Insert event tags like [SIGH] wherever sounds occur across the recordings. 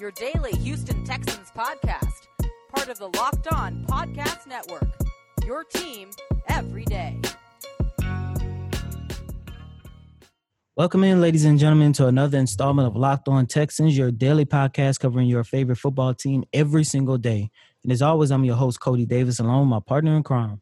your daily Houston Texans podcast, part of the Locked On Podcast Network. Your team every day. Welcome in, ladies and gentlemen, to another installment of Locked On Texans, your daily podcast covering your favorite football team every single day. And as always, I'm your host, Cody Davis, along with my partner in crime.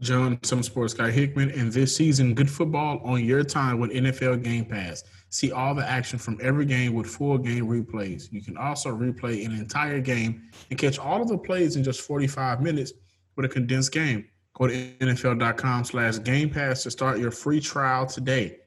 John, some sports guy Hickman, and this season, good football on your time with NFL Game Pass. See all the action from every game with full game replays. You can also replay an entire game and catch all of the plays in just 45 minutes with a condensed game. Go to NFL.com slash Game Pass to start your free trial today.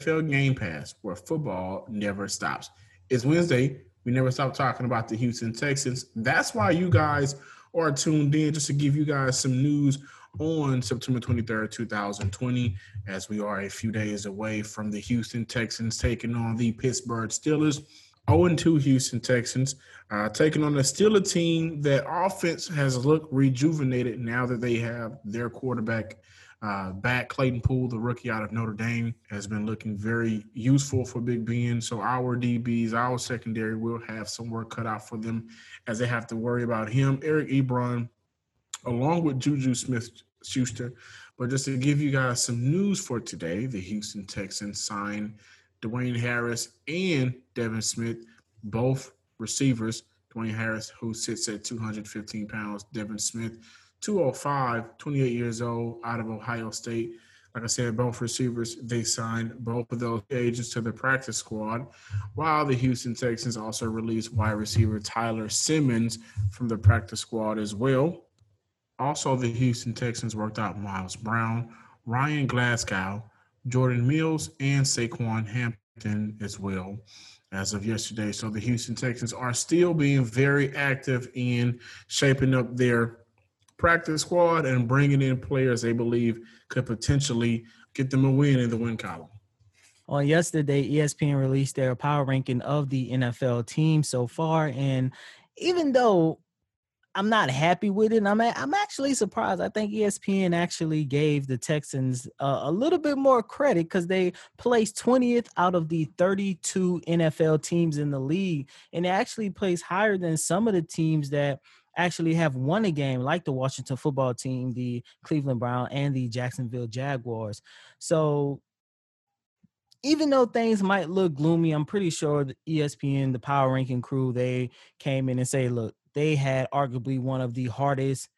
NFL Game Pass, where football never stops. It's Wednesday. We never stop talking about the Houston Texans. That's why you guys are tuned in just to give you guys some news on September 23rd, 2020, as we are a few days away from the Houston Texans taking on the Pittsburgh Steelers. 0 2 Houston Texans, uh, taking on a Steelers team that offense has looked rejuvenated now that they have their quarterback uh, back. Clayton Poole, the rookie out of Notre Dame, has been looking very useful for Big Ben. So our DBs, our secondary will have some work cut out for them as they have to worry about him. Eric Ebron along with Juju Smith Schuster. But just to give you guys some news for today, the Houston Texans signed Dwayne Harris and Devin Smith, both receivers. Dwayne Harris, who sits at 215 pounds, Devin Smith, 205, 28 years old, out of Ohio State. Like I said, both receivers, they signed both of those agents to the practice squad, while the Houston Texans also released wide receiver Tyler Simmons from the practice squad as well. Also, the Houston Texans worked out Miles Brown, Ryan Glasgow, Jordan Mills, and Saquan Hampton as well as of yesterday. So the Houston Texans are still being very active in shaping up their practice squad and bringing in players they believe could potentially get them a win in the win column. On yesterday, ESPN released their power ranking of the NFL team so far. And even though I'm not happy with it. I'm a, I'm actually surprised. I think ESPN actually gave the Texans a little bit more credit because they placed 20th out of the 32 NFL teams in the league, and they actually placed higher than some of the teams that actually have won a game, like the Washington football team, the Cleveland Brown, and the Jacksonville Jaguars. So even though things might look gloomy, I'm pretty sure the ESPN, the power ranking crew, they came in and say, look, they had arguably one of the hardest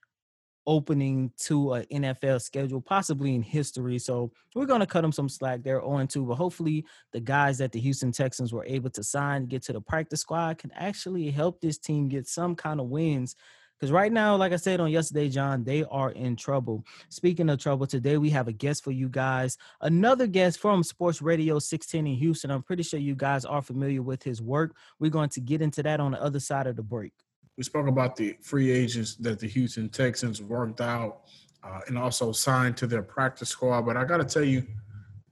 opening to an NFL schedule, possibly in history. So we're going to cut them some slack. They're on to, but hopefully the guys that the Houston Texans were able to sign, get to the practice squad, can actually help this team get some kind of wins because right now, like I said on yesterday, John, they are in trouble. Speaking of trouble, today we have a guest for you guys. Another guest from Sports Radio 610 in Houston. I'm pretty sure you guys are familiar with his work. We're going to get into that on the other side of the break. We spoke about the free agents that the Houston Texans worked out uh, and also signed to their practice squad. But I got to tell you,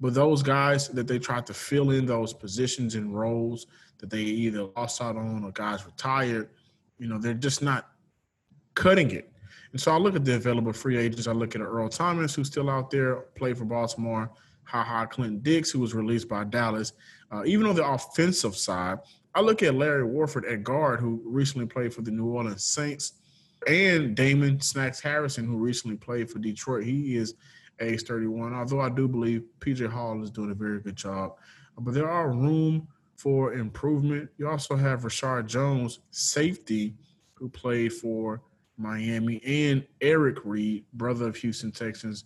with those guys that they tried to fill in those positions and roles that they either lost out on or guys retired, you know, they're just not cutting it. And so I look at the available free agents. I look at Earl Thomas, who's still out there, played for Baltimore. Ha Ha Clinton Dix, who was released by Dallas. Uh, even on the offensive side, I look at Larry Warford at guard, who recently played for the New Orleans Saints, and Damon Snacks Harrison, who recently played for Detroit. He is age 31, although I do believe PJ Hall is doing a very good job. But there are room for improvement. You also have Reshad Jones, safety, who played for Miami, and Eric Reid, brother of Houston Texans,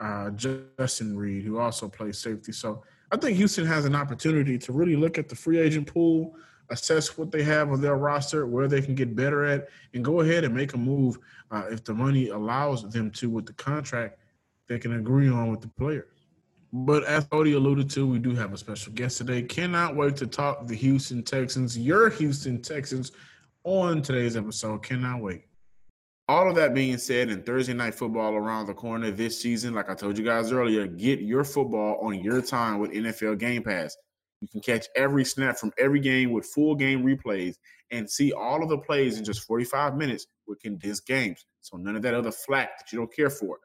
uh, Justin Reid, who also plays safety. So I think Houston has an opportunity to really look at the free agent pool, assess what they have on their roster, where they can get better at, and go ahead and make a move uh, if the money allows them to with the contract they can agree on with the player. But as Cody alluded to, we do have a special guest today. Cannot wait to talk the Houston Texans, your Houston Texans, on today's episode. Cannot wait. All of that being said, and Thursday night football around the corner this season, like I told you guys earlier, get your football on your time with NFL Game Pass. You can catch every snap from every game with full game replays and see all of the plays in mm. just 45 minutes with condensed games. So none of that other flack that you don't care for.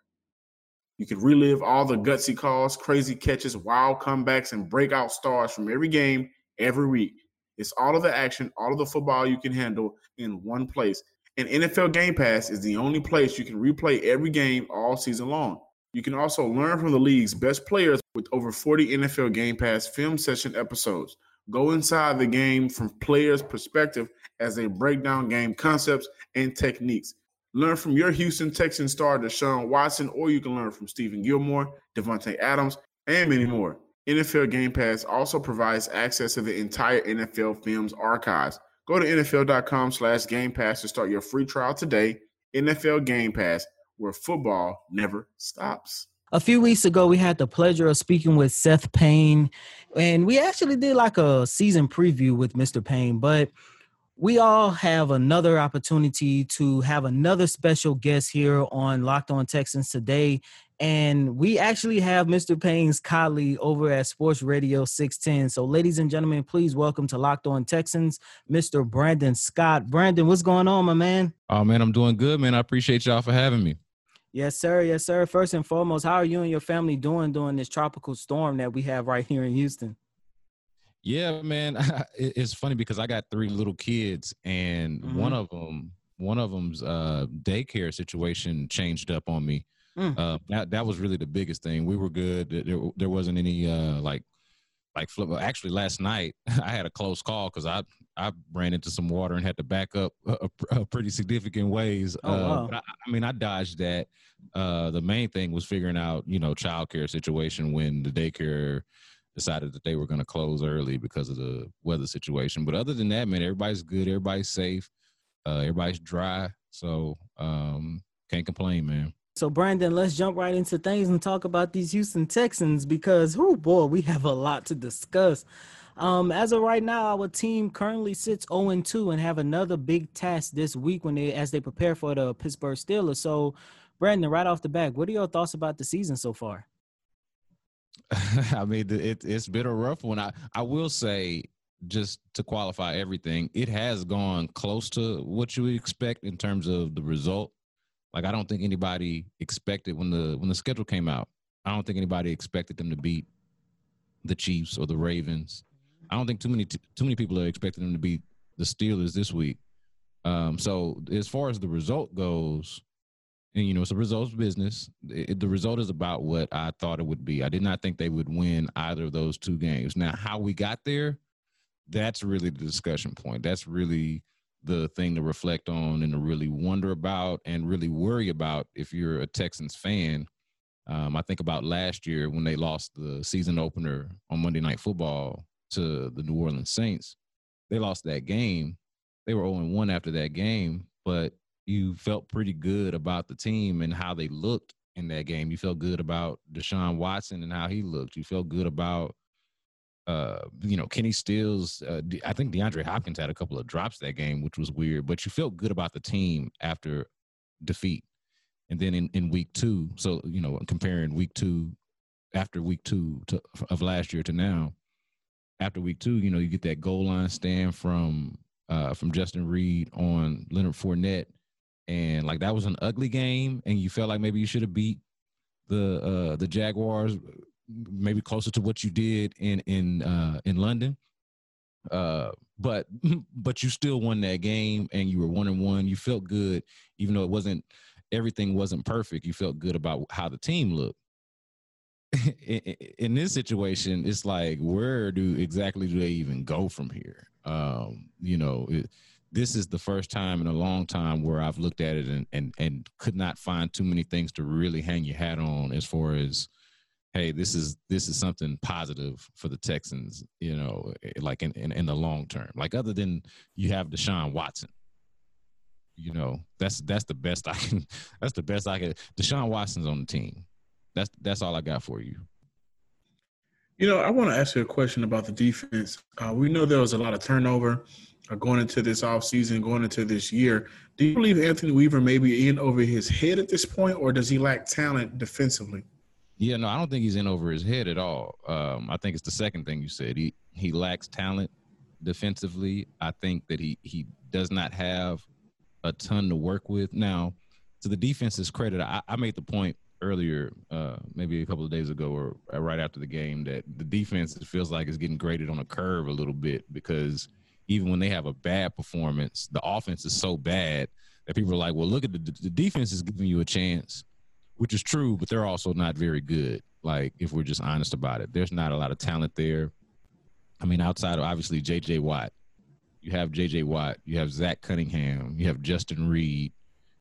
You can relive all the gutsy calls, crazy catches, wild comebacks, and breakout stars from every game every week. It's all of the action, all of the football you can handle in one place. And NFL Game Pass is the only place you can replay every game all season long. You can also learn from the league's best players with over 40 NFL Game Pass film session episodes. Go inside the game from players' perspective as they break down game concepts and techniques. Learn from your Houston Texans star Deshaun Watson, or you can learn from Stephon Gilmore, Davante Adams, and many more. NFL Game Pass also provides access to the entire NFL Films archives. Go to NFL.com slash Game Pass to start your free trial today. NFL Game Pass, where football never stops. A few weeks ago, we had the pleasure of speaking with Seth Payne, and we actually did like a season preview with Mr. Payne, but we all have another opportunity to have another special guest here on Locked On Texans today. And we actually have Mr. Payne's colleague over at Sports Radio 610. So, ladies and gentlemen, please welcome to Locked On Texans, Mr. Brandon Scott. Brandon, what's going on, my man? Oh, man, I'm doing good, man. I appreciate y'all for having me. Yes, sir. Yes, sir. First and foremost, how are you and your family doing during this tropical storm that we have right here in Houston? Yeah, man. [LAUGHS] it's funny because I got three little kids, and mm-hmm. one of them, one of them's uh, daycare situation changed up on me. Mm. Uh, that that was really the biggest thing. We were good. There there wasn't any uh, like like flip. Actually, last night [LAUGHS] I had a close call because I I ran into some water and had to back up a, pretty significant ways. Oh, uh, wow. I, I, mean, I dodged that. Uh, the main thing was figuring out, you know, childcare situation when the daycare decided that they were going to close early because of the weather situation. But other than that, man, everybody's good. Everybody's safe. Uh, everybody's dry. So um, can't complain, man. So, Brandon, let's jump right into things and talk about these Houston Texans because, oh boy, we have a lot to discuss. Um, as of right now, our team currently sits 0 2 and have another big task this week when they as they prepare for the Pittsburgh Steelers. So, Brandon, right off the bat, what are your thoughts about the season so far? [LAUGHS] I mean, it, it's been a rough one. I, I will say, just to qualify everything, it has gone close to what you expect in terms of the result. Like I don't think anybody expected when the when the schedule came out. I don't think anybody expected them to beat the Chiefs or the Ravens. I don't think too many too many people are expecting them to beat the Steelers this week. Um, so as far as the result goes, and you know it's a results business. It, the result is about what I thought it would be. I did not think they would win either of those two games. Now, how we got there, that's really the discussion point. That's really the thing to reflect on and to really wonder about and really worry about if you're a Texans fan. Um, I think about last year when they lost the season opener on Monday Night Football to the New Orleans Saints. They lost that game. They were 0 1 after that game, but you felt pretty good about the team and how they looked in that game. You felt good about Deshaun Watson and how he looked. You felt good about uh, you know, Kenny Stills. Uh, I think DeAndre Hopkins had a couple of drops that game, which was weird. But you felt good about the team after defeat, and then in, in week two. So you know, comparing week two after week two to, of last year to now, after week two, you know, you get that goal line stand from uh, from Justin Reid on Leonard Fournette, and like that was an ugly game, and you felt like maybe you should have beat the uh, the Jaguars maybe closer to what you did in in uh, in London. Uh, but [LAUGHS] but you still won that game, and you were one and one. You felt good, even though it wasn't everything wasn't perfect. You felt good about how the team looked. In, this situation, it's like where do exactly do they even go from here? Um, you know, it, this is the first time in a long time where I've looked at it and, and and could not find too many things to really hang your hat on as far as hey, this is this is something positive for the Texans, you know, eh, like in, in, in the long term. Like other than you have Deshaun Watson. You know, that's that's the best I can [LAUGHS] that's the best I can Deshaun Watson's on the team. That's that's all I got for you. You know, I want to ask you a question about the defense. Uh, we know there was a lot of turnover uh, going into this offseason, going into this year. Do you believe Anthony Weaver may be in over his head at this point, or does he lack talent defensively? Yeah, no, I don't think he's in over his head at all. Um, I think it's the second thing you said. He he lacks talent defensively. I think that he he does not have a ton to work with. Now, to the defense's credit, I, I made the point earlier, uh, maybe a couple of days ago or right after the game, that the defense feels like it's getting graded on a curve a little bit because even when they have a bad performance, the offense is so bad that people are like, well, look at the, the defense is giving you a chance, which is true, but they're also not very good. Like, if we're just honest about it, there's not a lot of talent there. I mean, outside of obviously J.J. Watt, you have J.J. Watt, you have Zach Cunningham, you have Justin Reid,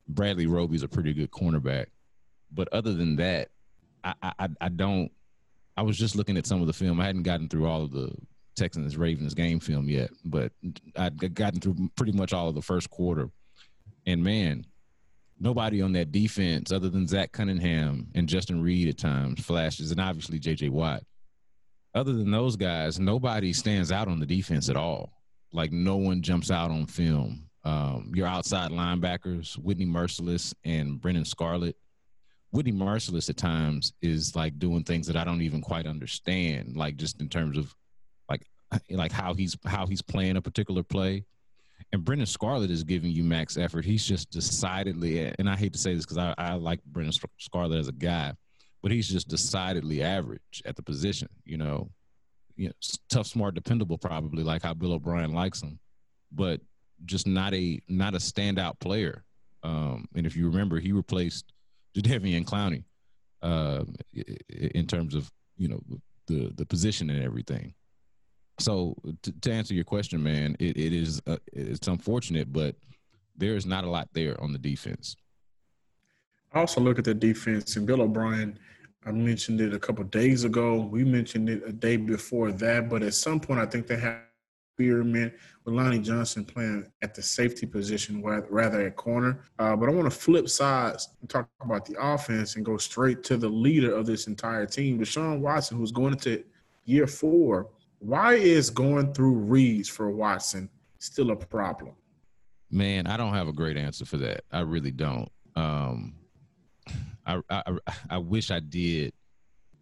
Bradley Roby's a pretty good cornerback. But other than that, I, I, I don't. I was just looking at some of the film. I hadn't gotten through all of the Texans Ravens game film yet, but I'd gotten through pretty much all of the first quarter. And man, nobody on that defense other than Zach Cunningham and Justin Reid at times flashes, and obviously JJ Watt. Other than those guys, nobody stands out on the defense at all. Like no one jumps out on film. Um, your outside linebackers, Whitney Mercilus and Brennan Scarlett. Whitney Mercilus at times is like doing things that I don't even quite understand, like just in terms of like like how he's how he's playing a particular play. And Brennan Scarlett is giving you max effort. He's just decidedly, and I hate to say this because I, I like Brennan Scarlett as a guy, but he's just decidedly average at the position. You know, you know, tough, smart, dependable, probably like how Bill O'Brien likes him, but just not a not a standout player. Um, and if you remember, he replaced Jadeveon [LAUGHS] Clowney uh, in terms of you know the the position and everything. So to, to answer your question, man, it, it is uh, it's unfortunate, but there is not a lot there on the defense. I also look at the defense and Bill O'Brien. I mentioned it a couple days ago. We mentioned it a day before that, but at some point, I think they have experiment with Lonnie Johnson playing at the safety position rather at corner. Uh, but I want to flip sides and talk about the offense and go straight to the leader of this entire team, Deshaun Watson, who's going into year four. Why is going through reads for Watson still a problem? Man, I don't have a great answer for that. I really don't. Um, I, I I wish I did.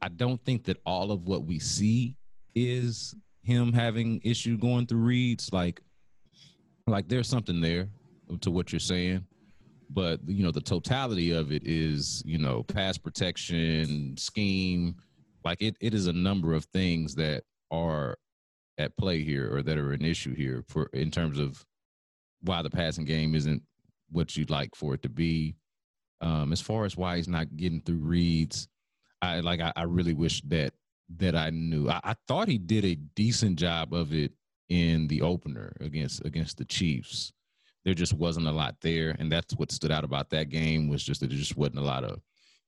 I don't think that all of what we see is him having issue going through reads. Like, like there's something there to what you're saying, but you know the totality of it is you know pass protection scheme. Like it, it is a number of things that are at play here or that are an issue here for in terms of why the passing game isn't what you'd like for it to be. Um, as far as why he's not getting through reads, I like I, I really wish that that I knew. I, I, thought he did a decent job of it in the opener against against the Chiefs. There just wasn't a lot there, and that's what stood out about that game was just that there just wasn't a lot of.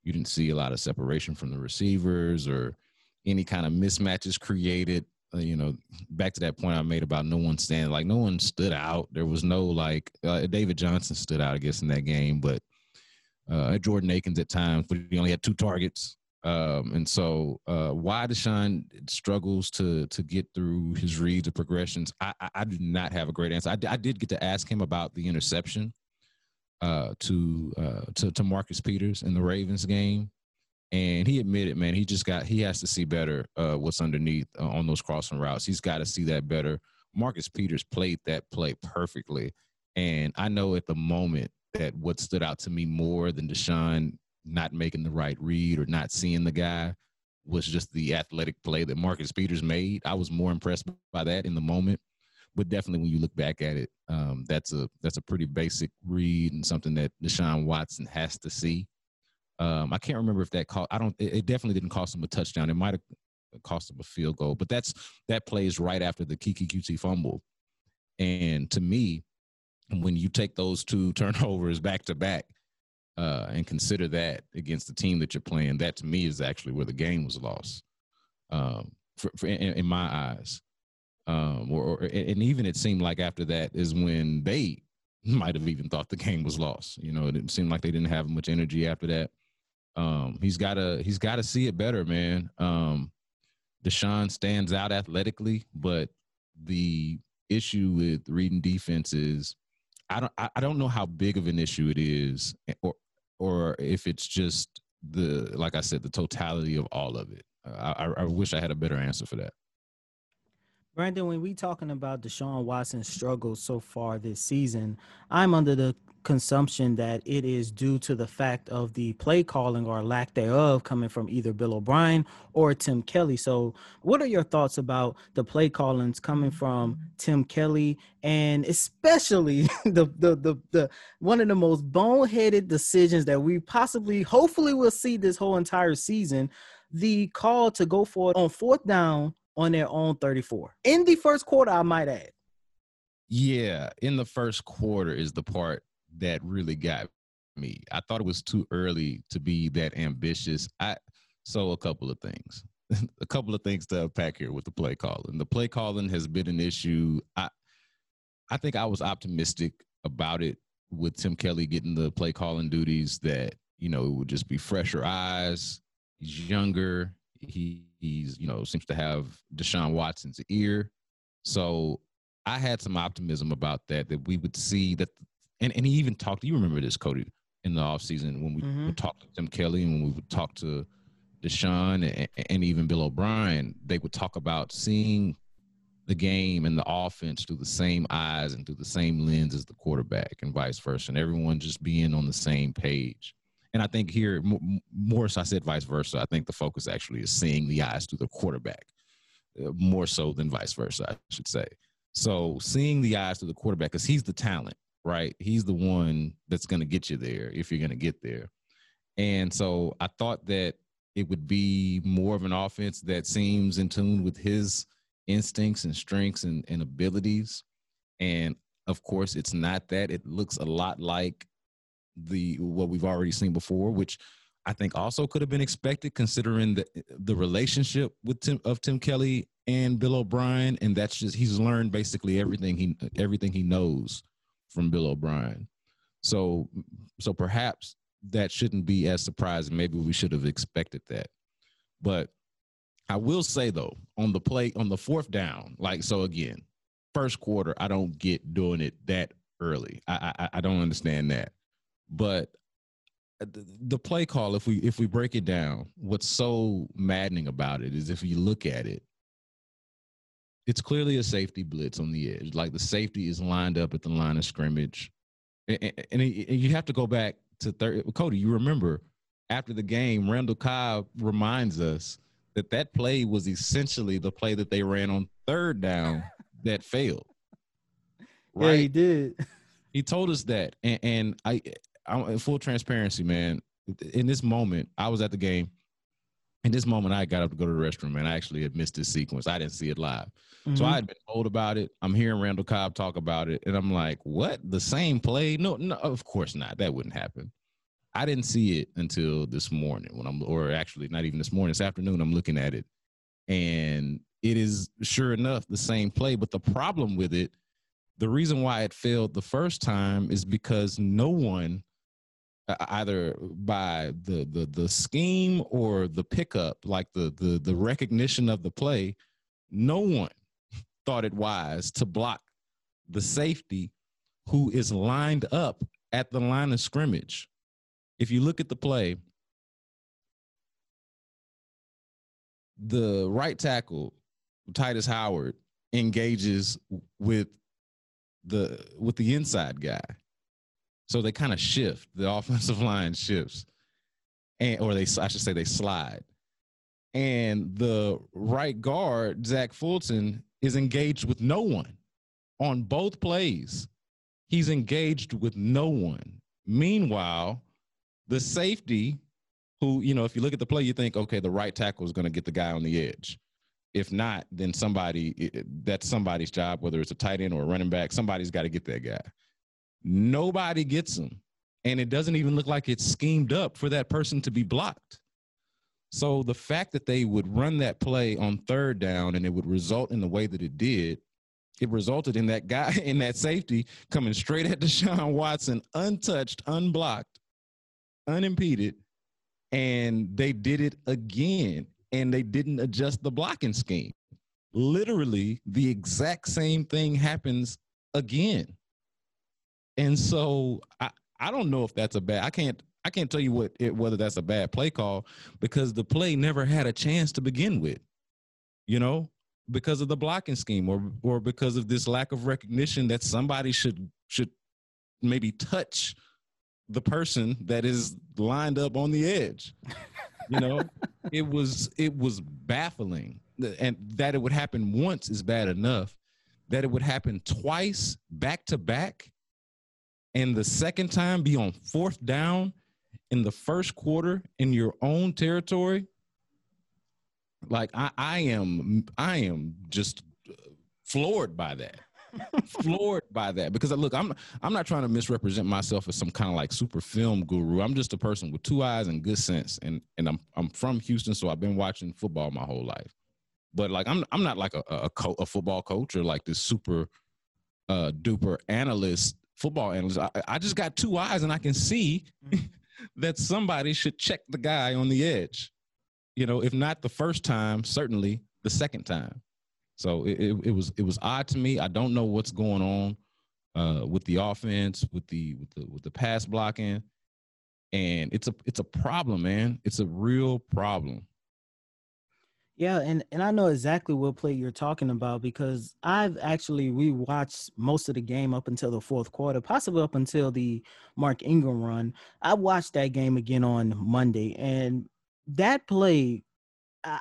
You didn't see a lot of separation from the receivers or any kind of mismatches created. Uh, you know, back to that point I made about no one standing, like no one stood out. There was no like uh, David Johnson stood out, I guess, in that game, but uh, Jordan Akins at times, but he only had two targets. Um, and so, uh, why Deshaun struggles to to get through his reads or progressions, I, I, I do not have a great answer. I, I, did get to ask him about the interception uh, to uh, to to Marcus Peters in the Ravens game, and he admitted, man, he just got he has to see better uh, what's underneath uh, on those crossing routes. He's got to see that better. Marcus Peters played that play perfectly, and I know at the moment that what stood out to me more than Deshaun not making the right read or not seeing the guy was just the athletic play that Marcus Peters made. I was more impressed by that in the moment, but definitely when you look back at it, um, that's a that's a pretty basic read and something that Deshaun Watson has to see. Um, I can't remember if that cost. I don't. It, it definitely didn't cost him a touchdown. It might have cost him a field goal, but that's that plays right after the Keke Coutee fumble. And to me, when you take those two [LAUGHS] turnovers back to back, uh, and consider that against the team that you're playing, that to me is actually where the game was lost. Um, for, for in, in, my eyes, um, or, or, and even it seemed like after that is when they [LAUGHS] might have even thought the game was lost. You know, it didn't seem like they didn't have much energy after that. Um, he's got to he's got to see it better, man. Um, Deshaun stands out athletically, but the issue with reading defense is I don't I don't know how big of an issue it is, or or if it's just the like I said, the totality of all of it. I, I, I wish I had a better answer for that. Brandon, when we talking about Deshaun Watson's struggles so far this season, I'm under the consumption that it is due to the fact of the play calling or lack thereof coming from either Bill O'Brien or Tim Kelly. So, what are your thoughts about the play callings coming from Tim Kelly and especially [LAUGHS] the the the, the one of the most boneheaded decisions that we possibly hopefully will see this whole entire season, the call to go for it on fourth down on their own 34 in the first quarter, I might add. Yeah, in the first quarter is the part that really got me. I thought it was too early to be that ambitious. I so a couple of things. [LAUGHS] a couple of things to unpack here with the play calling. The play calling has been an issue. I I think I was optimistic about it with Tim Kelly getting the play calling duties that, you know, it would just be fresher eyes. He's younger. He he's you know seems to have Deshaun Watson's ear, so I had some optimism about that that we would see that, and and he even talked. You remember this, Cody, in the offseason when we mm-hmm. would talk to Tim Kelly and when we would talk to Deshaun and, and even Bill O'Brien, they would talk about seeing the game and the offense through the same eyes and through the same lens as the quarterback and vice versa, and everyone just being on the same page. And I think here, more so I said vice versa. I think the focus actually is seeing the eyes through the quarterback uh, more so than vice versa, I should say. So seeing the eyes through the quarterback, because he's the talent, right? He's the one that's going to get you there if you're going to get there. And so I thought that it would be more of an offense that seems in tune with his instincts and strengths and, and abilities. And of course, it's not that. It looks a lot like the what we've already seen before, which I think also could have been expected considering the the relationship with Tim of Tim Kelly and Bill O'Brien, and that's just he's learned basically everything he everything he knows from Bill O'Brien. So so perhaps that shouldn't be as surprising. Maybe we should have expected that. But I will say though, on the play on the fourth down, like so again, first quarter, I don't get doing it that early. I I, I don't understand that. But uh, the play call, if we if we break it down, what's so maddening about it is if you look at it, it's clearly a safety blitz on the edge. Like the safety is lined up at the line of scrimmage, and, and, you have to go back to third. Cody, you remember after the game, Randall Cobb reminds us that that play was essentially the play that they ran on third down that failed. Right? [LAUGHS] Yeah, he did. He told us that, and, and I I'm in full transparency, man. In this moment, I was at the game. In this moment, I got up to go to the restroom, and I actually had missed this sequence. I didn't see it live, mm-hmm. so I had been told about it. I'm hearing Randall Cobb talk about it, and I'm like, "What? The same play? No, no, of course not. That wouldn't happen." I didn't see it until this morning when I'm, or actually not even this morning, this afternoon. I'm looking at it, and it is sure enough the same play. But the problem with it, the reason why it failed the first time is because no one either by the the the scheme or the pickup, like the the the recognition of the play, no one thought it wise to block the safety who is lined up at the line of scrimmage. If you look at the play, the right tackle, Tytus Howard, engages with the with the inside guy so they kind of shift. The [LAUGHS] offensive line shifts, and or they I should say they slide. And the right guard Zach Fulton is engaged with no one on both plays. He's engaged with no one. Meanwhile, the safety, who you know, if you look at the play, you think, okay, the right tackle is going to get the guy on the edge. If not, then somebody that's somebody's job, whether it's a tight end or a running back, somebody's got to get that guy. Nobody gets them. And it doesn't even look like it's schemed up for that person to be blocked. So the fact that they would run that play on third down and it would result in the way that it did, it resulted in that guy [LAUGHS] in that safety coming straight at [LAUGHS] Deshaun Watson, untouched, unblocked, unimpeded. And they did it again. And they didn't adjust the blocking scheme. Literally, the exact same thing happens again. And so I, I don't know if that's a bad. I can't I can't tell you what it, whether that's a bad play call because the play never had a chance to begin with. You know, because of the blocking scheme or or because of this lack of recognition that somebody should should maybe touch the person that is lined up on the edge. You know, [LAUGHS] it was it was baffling, and that it would happen once is bad enough. That it would happen twice back to back, and the second time be on fourth down in the first quarter in your own territory. Like I, I am, I am just floored by that [LAUGHS] floored by that because look, I'm I'm not trying to misrepresent myself as some kind of like super film guru. I'm just a person with two eyes and good sense, and and I'm I'm from Houston, so I've been watching football my whole life. But like I'm I'm not like a a, co- a football coach or like this super uh duper analyst football analyst. I, I just got two eyes and I can see [LAUGHS] that somebody should check the guy on the edge. You know, if not the first time, certainly the second time. So it, it, it, was it was odd to me. I don't know what's going on uh, with the offense, with the with the with the pass blocking, and it's a it's a problem, man. It's a real problem. Yeah, and and I know exactly what play you're talking about because I've actually rewatched most of the game up until the fourth quarter, possibly up until the Mark Ingram run. I watched that game again on Monday, and that play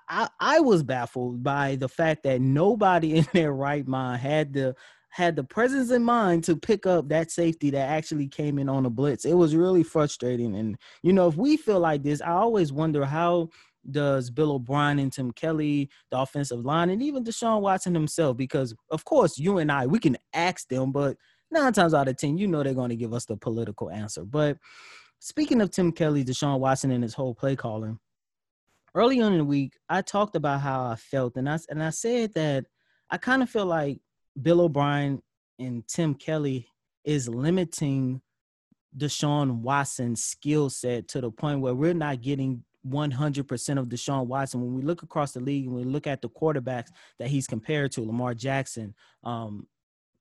I, I was baffled by the fact that nobody [LAUGHS] in their right mind had the had the presence in mind to pick up that safety that actually came in on a blitz. It was really frustrating. And you know, if we feel like this, I always wonder how does Bill O'Brien and Tim Kelly, the offensive line, and even Deshaun Watson himself, because of course you and I we can ask them, but nine times out of ten, you know they're going to give us the political answer. But speaking of Tim Kelly, Deshaun Watson, and his whole play calling, early on in the week, I talked about how I felt, and I and I said that I kind of feel like Bill O'Brien and Tim Kelly is limiting Deshaun Watson's skill set to the point where we're not getting 100% of Deshaun Watson. When we look across the league and we look at the quarterbacks that he's compared to, Lamar Jackson, um,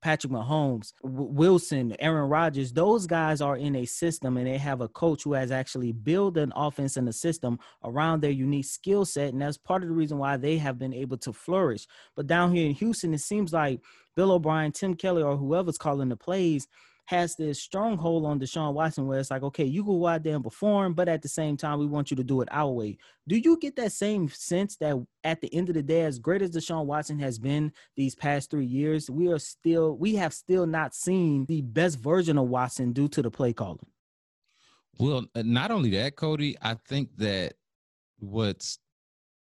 Patrick Mahomes, w- Wilson, Aaron Rodgers, those guys are in a system and they have a coach who has actually built an offense and a system around their unique skill set. And that's part of the reason why they have been able to flourish. But down here in Houston, it seems like Bill O'Brien, Tim Kelly, or whoever's calling the plays – has this stronghold on Deshaun Watson where it's like, okay, you go out there and perform, but at the same time, we want you to do it our way. Do you get that same sense that at the end of the day, as great as Deshaun Watson has been these past three years, we are still, we have still not seen the best version of Watson due to the play calling? Well, not only that, Cody, I think that what's,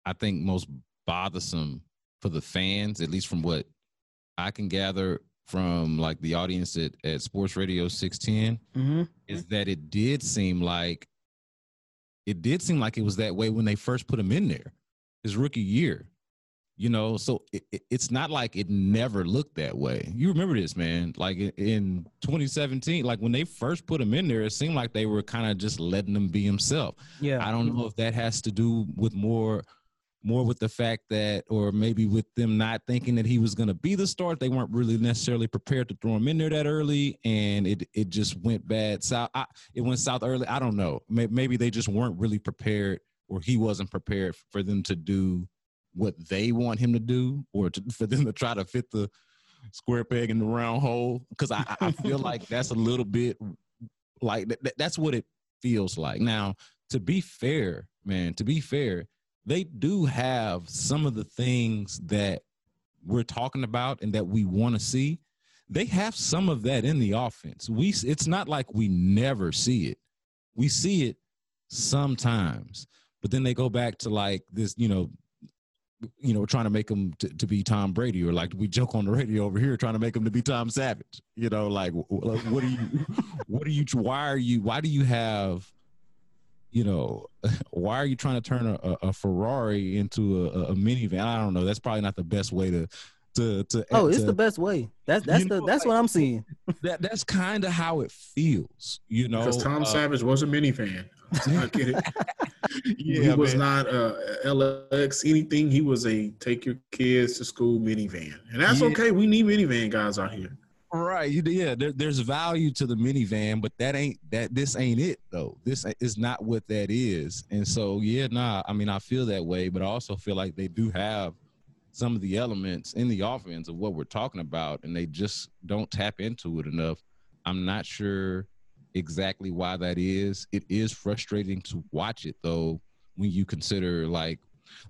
I think most bothersome for the fans, at least from what I can gather, from like the audience at, at Sports Radio 610 mm-hmm. is that it did seem like it did seem like it was that way when they first put him in there his rookie year you know? So it, it, it's not like it never looked that way. You remember this man. Like in 2017 like when they first put him in there it seemed like they were kind of just letting him be himself. Yeah. I don't know if that has to do with more more with the fact that, or maybe with them not thinking that he was going to be the start. They weren't really necessarily prepared to throw him in there that early, and it it just went bad south. I, it went south early. I don't know. Maybe they just weren't really prepared, or he wasn't prepared for them to do what they want him to do, or to, for them to try to fit the square peg in the round hole. Because I, I feel [LAUGHS] like that's a little bit like that's what it feels like. Now, to be fair, man, to be fair they do have some of the things that we're talking about and that we want to see. They have some of that in the offense. We it's not like we never see it. We see it sometimes, but then they go back to like this, you know, you know, trying to make him to, to, be Tom Brady, or like we joke on the radio over here, trying to make him to be Tom Savage. You know, like what do you, [LAUGHS] what do you, why are you, why do you have you know, [LAUGHS] why are you trying to turn a, a Ferrari into a, a, minivan? I don't know. That's probably not the best way to to to. Oh, it's to, the best way. That's that's the know, that's like, what I'm seeing. That that's kind of how it feels, you know. Because Tom uh, Savage was a minivan. [LAUGHS] I get it. yeah, he was man. not a LX anything. He was a take your kids to school minivan, and that's yeah. okay. We need minivan guys out here. Right. Yeah. There, there's value to the minivan, but that ain't that. This ain't it though. This is not what that is. And so, yeah, nah. I mean, I feel that way, but I also feel like they do have some of the elements in the offense of what we're talking about, and they just don't tap into it enough. I'm not sure exactly why that is. It is frustrating to watch it though when you consider like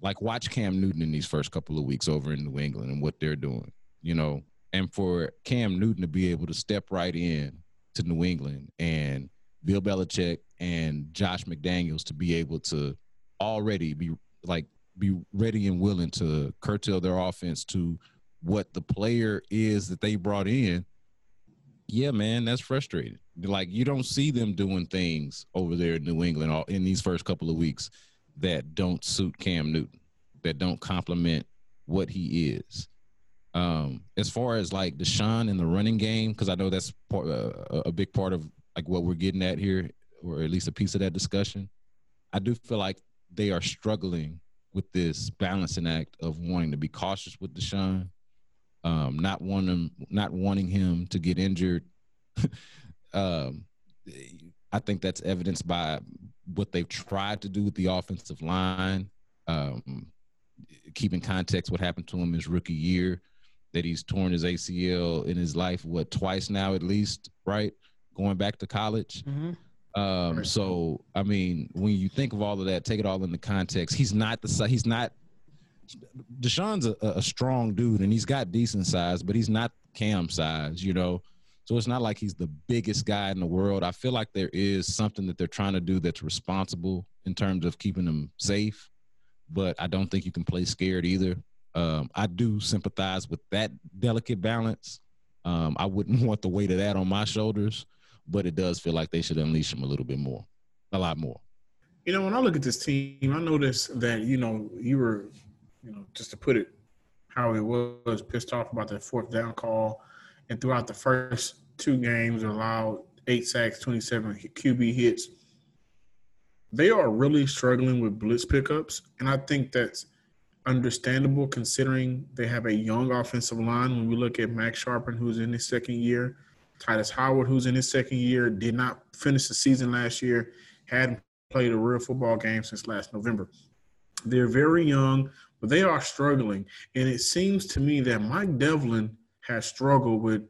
like watch Cam Newton in these first couple of weeks over in New England and what they're doing, you know, and for Cam Newton to be able to step right in to New England and Bill Belichick and Josh McDaniels to be able to already be like be ready and willing to curtail their offense to what the player is that they brought in. Yeah, man, that's frustrating. Like you don't see them doing things over there in New England all, in these first couple of weeks that don't suit Cam Newton, that don't complement what he is. Um, as far as like Deshaun in the running game, because I know that's part, uh, a big part of like what we're getting at here, or at least a piece of that discussion. I do feel like they are struggling with this balancing act of wanting to be cautious with Deshaun, um, not wanting not wanting him to get injured. [LAUGHS] um, I think that's evidenced by what they've tried to do with the offensive line. Um, keep in context what happened to him his rookie year, that he's torn his ACL in his life, what, twice now at least, right? Going back to college. Mm-hmm. Um. So, I mean, when you think of all of that, take it all into context. He's not the size. he's not. Deshaun's a, a strong dude, and he's got decent size, but he's not Cam size, you know. So it's not like he's the biggest guy in the world. I feel like there is something that they're trying to do that's responsible in terms of keeping him safe, but I don't think you can play scared either. Um, I do sympathize with that delicate balance. Um, I wouldn't [LAUGHS] want the weight of that on my shoulders, but it does feel like they should unleash him a little bit more, a lot more. You know, when I look at this team, I notice that you know you were, you know, just to put it how it was, pissed off about that fourth down call, and throughout the first two games, allowed eight sacks, twenty-seven QB hits. They are really struggling with blitz pickups, and I think that's understandable considering they have a young offensive line. When we look at Max Scharping, who's in his second year, Tytus Howard, who's in his second year, did not finish the season last year, hadn't played a real football game since last November. They're very young, but they are struggling. And it seems to me that Mike Devlin has struggled with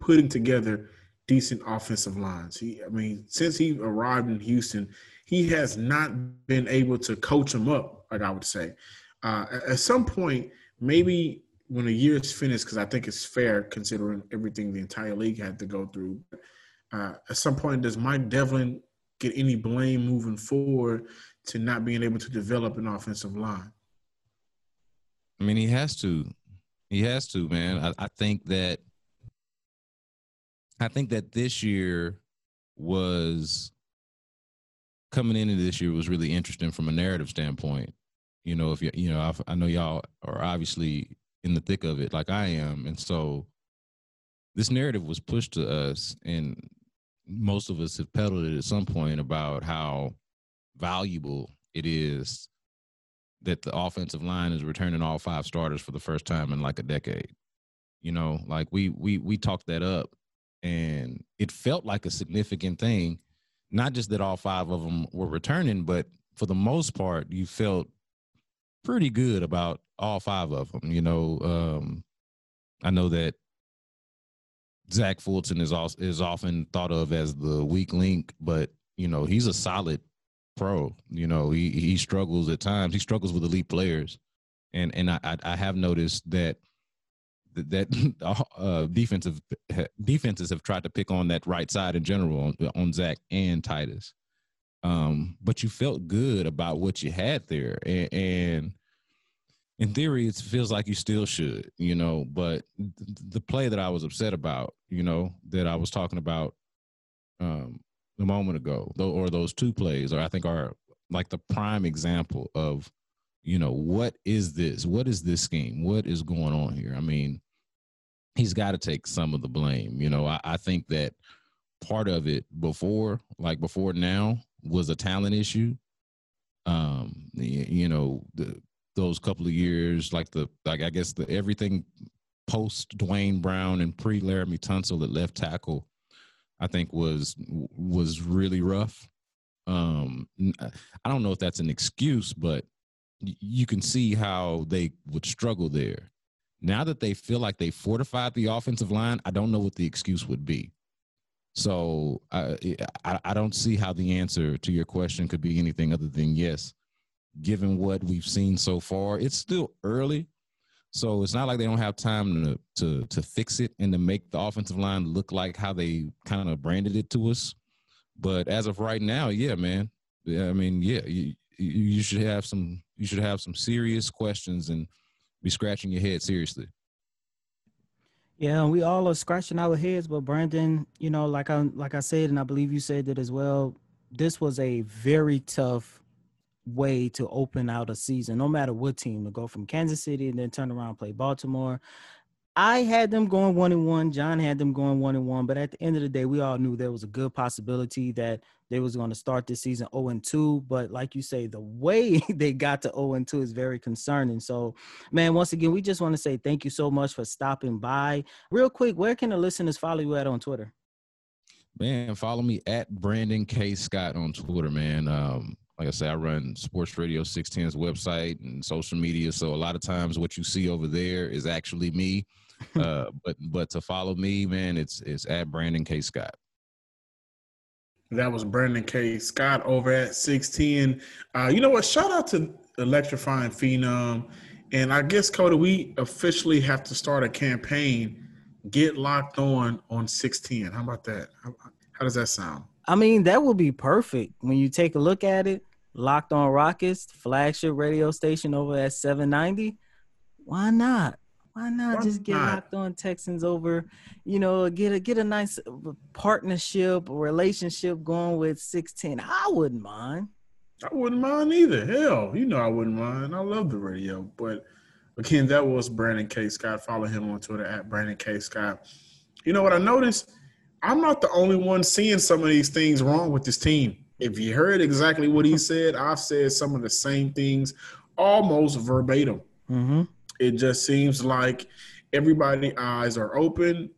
putting together decent offensive lines. He, I mean, since he arrived in Houston, he has not been able to coach them up, like I would say. Uh, at some point, maybe when a year is finished, because I think it's fair considering everything the entire league had to go through. Uh, at some point, does Mike Devlin get any blame moving forward to not being able to develop an offensive line? I mean, he has to. He has to, man. I, I think that. I think that this year was coming into this year was really interesting from a narrative standpoint you know, if you you know, I, I know y'all are obviously in the thick of it, like I am, and so this narrative was pushed to us, and most of us have peddled it at some point about how valuable it is that the offensive line is returning all five starters for the first time in like a decade. You know, like we we we talked that up and it felt like a significant thing, not just that all five of them were returning, but for the most part, you felt pretty good about all five of them. You know, um, I know that Zach Fulton is also, is often thought of as the weak link, but you know he's a solid pro. You know he he struggles at times. He struggles with elite players, and and I I have noticed that that [LAUGHS] uh, defensive defenses have tried to pick on that right side in general on, on Zach and Titus. um, but you felt good about what you had there, and, and in theory, it feels like you still should, you know. But the play that I was upset about, you know, that I was talking about um, a moment ago, though, or those two plays, or I think are like the prime example of, you know, what is this? What is this scheme? What is going on here? I mean, he's got to take some of the blame. You know, I, I think that part of it before, like before now, was a talent issue. Um, you know, the, those couple of years, like the like I guess the everything post Duane Brown and pre Laremy Tunsil at left tackle, I think was was really rough. Um, I don't know if that's an excuse, but you can see how they would struggle there. Now that they feel like they fortified the offensive line, I don't know what the excuse would be. So I, I, I don't see how the answer to your question could be anything other than yes. Given what we've seen so far, it's still early, so it's not like they don't have time to to to fix it and to make the offensive line look like how they kind of branded it to us. But as of right now, yeah, man. I mean, yeah, you, you should have some you should have some serious questions and be scratching your head seriously. Yeah, we all are scratching our heads, but Brandon, you know, like I like I said, and I believe you said it as well. This was a very tough way to open out a season, no matter what team to go from Kansas City and then turn around play Baltimore. I had them going one and one. John had them going one and one. But at the end of the day, we all knew there was a good possibility that they was going to start this season 0 and 2. But like you say, the way [LAUGHS] they got to 0 and 2 is very concerning. So, man, once again, we just want to say thank you so much for stopping by. Real quick, where can the listeners follow you at on Twitter? Man, follow me at Brandon K. Scott on Twitter, man. Um, like I said, I run Sports Radio 610's website and social media. So a lot of times what you see over there is actually me. [LAUGHS] uh, but but to follow me, man, it's it's at Brandon K. Scott. That was Brandon K. Scott over at 610. Uh, you know what? Shout out to Electrifying Phenom. And I guess, Coty, we officially have to start a campaign. Get locked on on 610. How about that? How, how does that sound? I mean, that would be perfect when you take a look at it. Locked on Rockets, flagship radio station over at 790. Why not? Why not Why just get not? locked on Texans over, you know, get a get a nice partnership relationship going with 610. I wouldn't mind. I wouldn't mind either. Hell, you know I wouldn't mind. I love the radio. But again, that was Brandon K. Scott. Follow him on Twitter at Brandon K. Scott. You know what I noticed? I'm not the only one seeing some of these things wrong with this team. If you heard exactly what he said, I've said some of the same things almost verbatim. Mm-hmm. It just seems like everybody's eyes are open.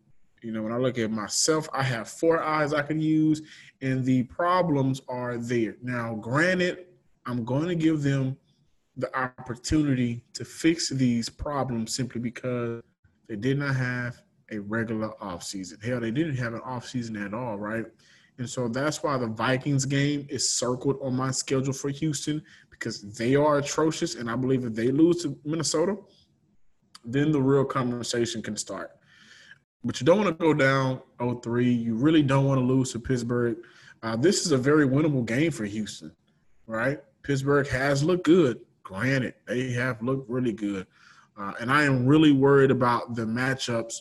You know, when I look at myself, I have four eyes I can use, and the problems are there. Now, granted, I'm going to give them the opportunity to fix these problems simply because they did not have a regular offseason. Hell, they didn't have an offseason at all, right? And so that's why the Vikings game is circled on my schedule for Houston because they are atrocious. And I believe if they lose to Minnesota, then the real conversation can start. But you don't want to go down 0-3. You really don't want to lose to Pittsburgh. Uh, this is a very winnable game for Houston, right? Pittsburgh has looked good. Granted, they have looked really good. Uh, and I am really worried about the matchups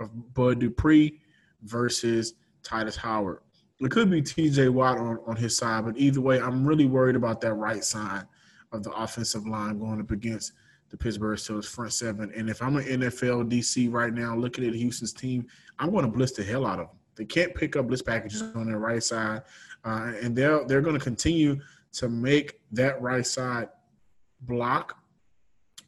of Bud Dupree versus Tytus Howard. It could be TJ Watt on, on his side, but either way, I'm really worried about that right side of the offensive line going up against – the Pittsburgh Steelers front seven. And if I'm an NFL DC right now looking at Houston's team, I'm going to blitz the hell out of them. They can't pick up blitz packages on their right side, uh, and they're they're going to continue to make that right side block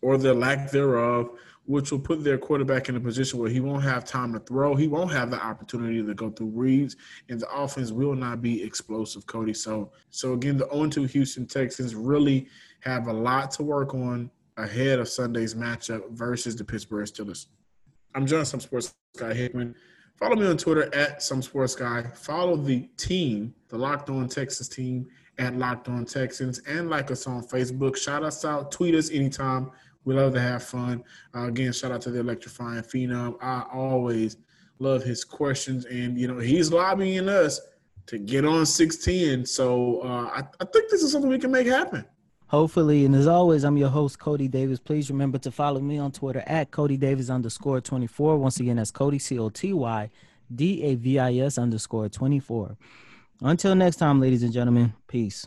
or the lack thereof, which will put their quarterback in a position where he won't have time to throw. He won't have the opportunity to go through reads, and the offense will not be explosive, Coty. So, so again, the 0-2 Houston Texans really have a lot to work on ahead of Sunday's matchup versus the Pittsburgh Steelers. I'm John Some Sports Guy Hickman. Follow me on Twitter at Some Sports Guy. Follow the team, the Locked On Texas team at Locked On Texans, and like us on Facebook. Shout us out, tweet us anytime. We love to have fun. Uh, again, shout out to the electrifying phenom. I always love his questions, and you know he's lobbying us to get on 610. So uh, I, I think this is something we can make happen hopefully. And as always, I'm your host, Coty Davis. Please remember to follow me on Twitter at Coty Davis underscore 24. Once again, that's Coty, C O T Y D A V I S underscore 24. Until next time, ladies and gentlemen, peace.